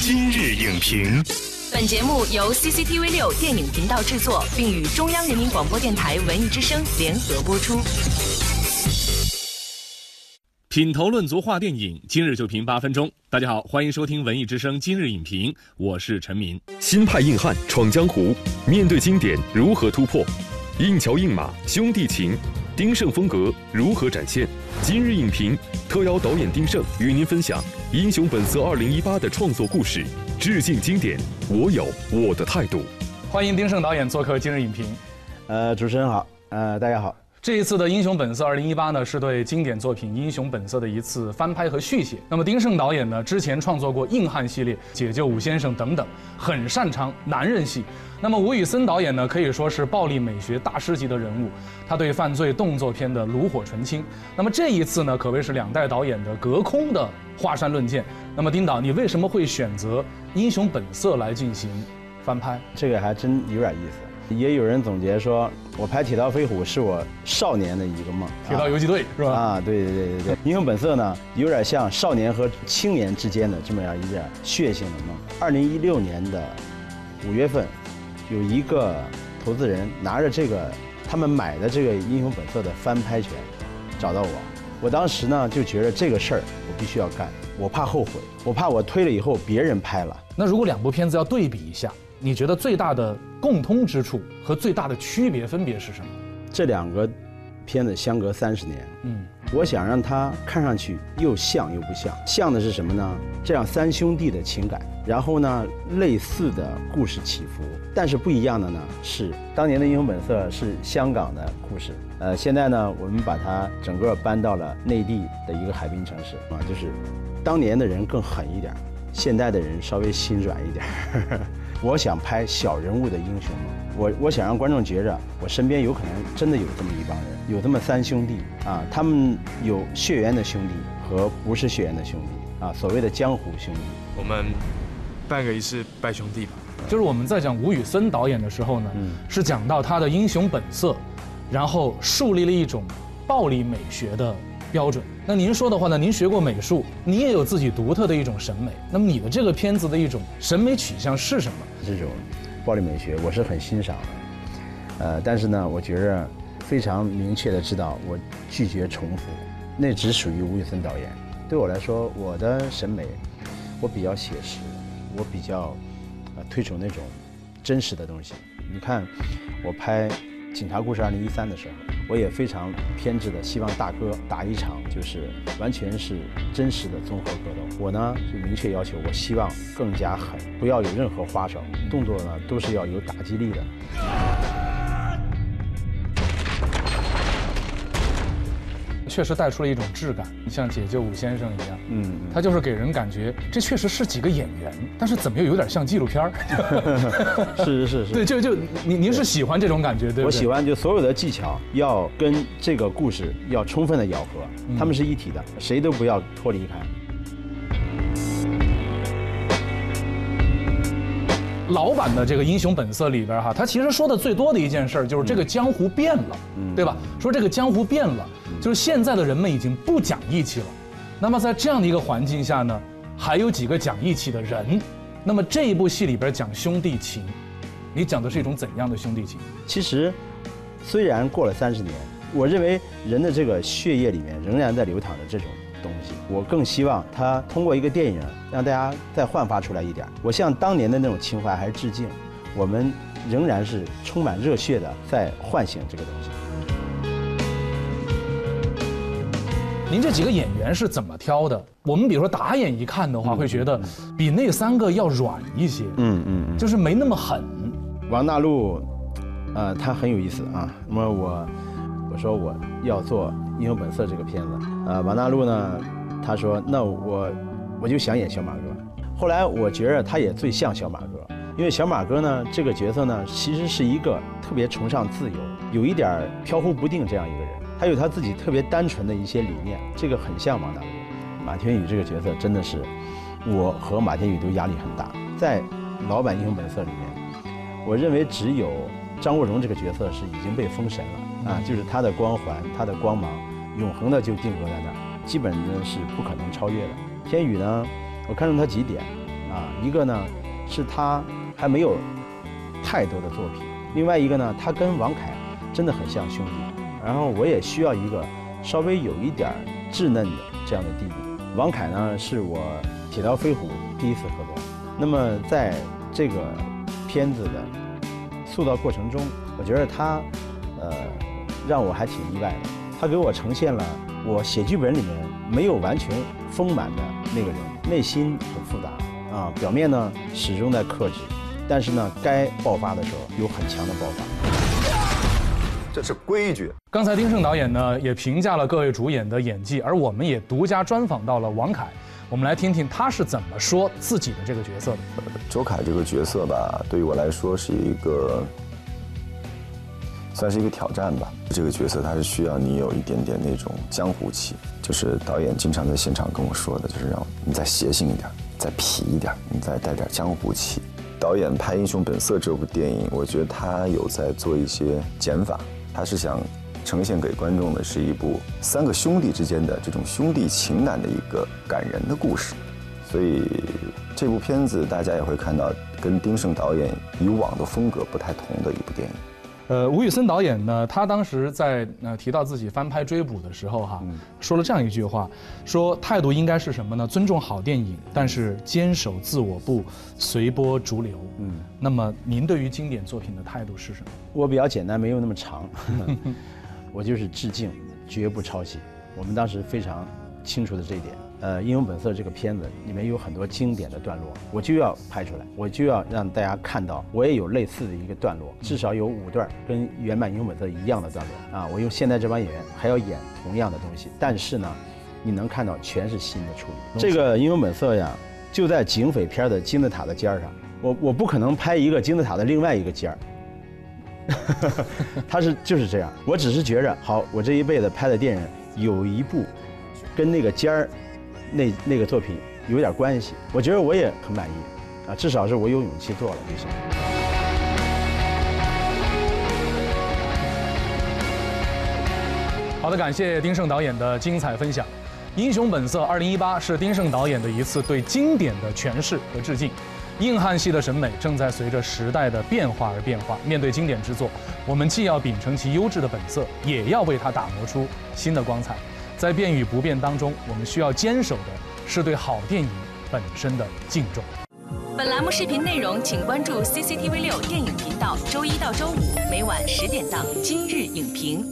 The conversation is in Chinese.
今日影评，本节目由 CCTV 六电影频道制作，并与中央人民广播电台文艺之声联合播出。品头论足话电影，今日就评八分钟。大家好，欢迎收听文艺之声今日影评，我是陈明。新派硬汉闯江湖，面对经典如何突破？硬桥硬马兄弟情，丁晟风格如何展现？今日影评特邀导演丁晟与您分享《英雄本色》2018的创作故事，致敬经典，我有我的态度。欢迎丁晟导演做客今日影评。呃，主持人好，呃，大家好。这一次的《英雄本色》二零一八呢，是对经典作品《英雄本色》的一次翻拍和续写。那么丁晟导演呢，之前创作过硬汉系列、解救武先生等等，很擅长男人戏。那么吴宇森导演呢，可以说是暴力美学大师级的人物，他对犯罪动作片的炉火纯青。那么这一次呢，可谓是两代导演的隔空的华山论剑。那么丁导，你为什么会选择《英雄本色》来进行翻拍？这个还真有点意思。也有人总结说，我拍《铁道飞虎》是我少年的一个梦，《铁道游击队》是吧？啊，对对对对对，《英雄本色》呢，有点像少年和青年之间的这么样一点血性的梦。二零一六年的五月份，有一个投资人拿着这个他们买的这个《英雄本色》的翻拍权，找到我。我当时呢就觉得这个事儿我必须要干，我怕后悔，我怕我推了以后别人拍了。那如果两部片子要对比一下？你觉得最大的共通之处和最大的区别分别是什么？这两个片子相隔三十年，嗯，我想让它看上去又像又不像。像的是什么呢？这样三兄弟的情感，然后呢，类似的故事起伏，但是不一样的呢是，当年的《英雄本色》是香港的故事，呃，现在呢，我们把它整个搬到了内地的一个海滨城市啊，就是当年的人更狠一点，现在的人稍微心软一点。我想拍小人物的英雄，我我想让观众觉着我身边有可能真的有这么一帮人，有这么三兄弟啊，他们有血缘的兄弟和不是血缘的兄弟啊，所谓的江湖兄弟。我们拜个仪式拜兄弟吧。就是我们在讲吴宇森导演的时候呢，是讲到他的英雄本色，然后树立了一种暴力美学的标准。那您说的话呢？您学过美术，你也有自己独特的一种审美。那么你的这个片子的一种审美取向是什么？这种暴力美学我是很欣赏的，呃，但是呢，我觉着非常明确的知道，我拒绝重复，那只属于吴宇森导演。对我来说，我的审美，我比较写实，我比较呃推崇那种真实的东西。你看，我拍《警察故事二零一三》的时候。我也非常偏执的希望大哥打一场，就是完全是真实的综合格斗。我呢就明确要求，我希望更加狠，不要有任何花哨，动作呢都是要有打击力的。确实带出了一种质感，像解救武先生一样，嗯，他就是给人感觉这确实是几个演员，但是怎么又有点像纪录片儿？是是是是，对，就就您您是喜欢这种感觉对？我喜欢，就所有的技巧要跟这个故事要充分的咬合，他们是一体的，谁都不要脱离开。老版的这个《英雄本色》里边哈，他其实说的最多的一件事就是这个江湖变了，对吧？说这个江湖变了。就是现在的人们已经不讲义气了，那么在这样的一个环境下呢，还有几个讲义气的人？那么这一部戏里边讲兄弟情，你讲的是一种怎样的兄弟情？其实，虽然过了三十年，我认为人的这个血液里面仍然在流淌着这种东西。我更希望他通过一个电影让大家再焕发出来一点。我向当年的那种情怀还是致敬，我们仍然是充满热血的在唤醒这个东西。您这几个演员是怎么挑的？我们比如说打眼一看的话，会觉得比那三个要软一些，嗯嗯，就是没那么狠。王大陆，呃，他很有意思啊。那么我，我说我要做《英雄本色》这个片子，呃，王大陆呢，他说那我我就想演小马哥。后来我觉着他也最像小马哥，因为小马哥呢这个角色呢，其实是一个特别崇尚自由，有一点飘忽不定这样一个人。他有他自己特别单纯的一些理念，这个很像王大陆。马天宇这个角色真的是，我和马天宇都压力很大。在老版《英雄本色》里面，我认为只有张国荣这个角色是已经被封神了啊，就是他的光环、他的光芒，永恒的就定格在那儿，基本呢是不可能超越的。天宇呢，我看中他几点，啊，一个呢是他还没有太多的作品，另外一个呢，他跟王凯真的很像兄弟。然后我也需要一个稍微有一点稚嫩的这样的弟弟。王凯呢是我《铁道飞虎》第一次合作，那么在这个片子的塑造过程中，我觉得他呃让我还挺意外的，他给我呈现了我写剧本里面没有完全丰满的那个人，内心很复杂啊，表面呢始终在克制，但是呢该爆发的时候有很强的爆发。这是规矩。刚才丁晟导演呢也评价了各位主演的演技，而我们也独家专访到了王凯，我们来听听他是怎么说自己的这个角色的。周凯这个角色吧，对于我来说是一个，算是一个挑战吧。这个角色他是需要你有一点点那种江湖气，就是导演经常在现场跟我说的，就是让你再邪性一点，再痞一点，你再带点江湖气。导演拍《英雄本色》这部电影，我觉得他有在做一些减法。他是想呈现给观众的是一部三个兄弟之间的这种兄弟情感的一个感人的故事，所以这部片子大家也会看到跟丁晟导演以往的风格不太同的一部电影。呃，吴宇森导演呢，他当时在呃提到自己翻拍《追捕》的时候，哈，说了这样一句话，说态度应该是什么呢？尊重好电影，但是坚守自我，不随波逐流。嗯，那么您对于经典作品的态度是什么？我比较简单，没有那么长，我就是致敬，绝不抄袭。我们当时非常清楚的这一点。呃，《英雄本色》这个片子里面有很多经典的段落，我就要拍出来，我就要让大家看到，我也有类似的一个段落，至少有五段跟原版《英雄本色》一样的段落啊！我用现在这帮演员还要演同样的东西，但是呢，你能看到全是新的处理。这个《英雄本色》呀，就在警匪片的金字塔的尖儿上，我我不可能拍一个金字塔的另外一个尖儿，他是就是这样。我只是觉着，好，我这一辈子拍的电影有一部跟那个尖儿。那那个作品有点关系，我觉得我也很满意，啊，至少是我有勇气做了就行。好的，感谢丁晟导演的精彩分享，《英雄本色》二零一八是丁晟导演的一次对经典的诠释和致敬。硬汉系的审美正在随着时代的变化而变化，面对经典之作，我们既要秉承其优质的本色，也要为它打磨出新的光彩。在变与不变当中，我们需要坚守的是对好电影本身的敬重。本栏目视频内容，请关注 CCTV 六电影频道，周一到周五每晚十点档《今日影评》。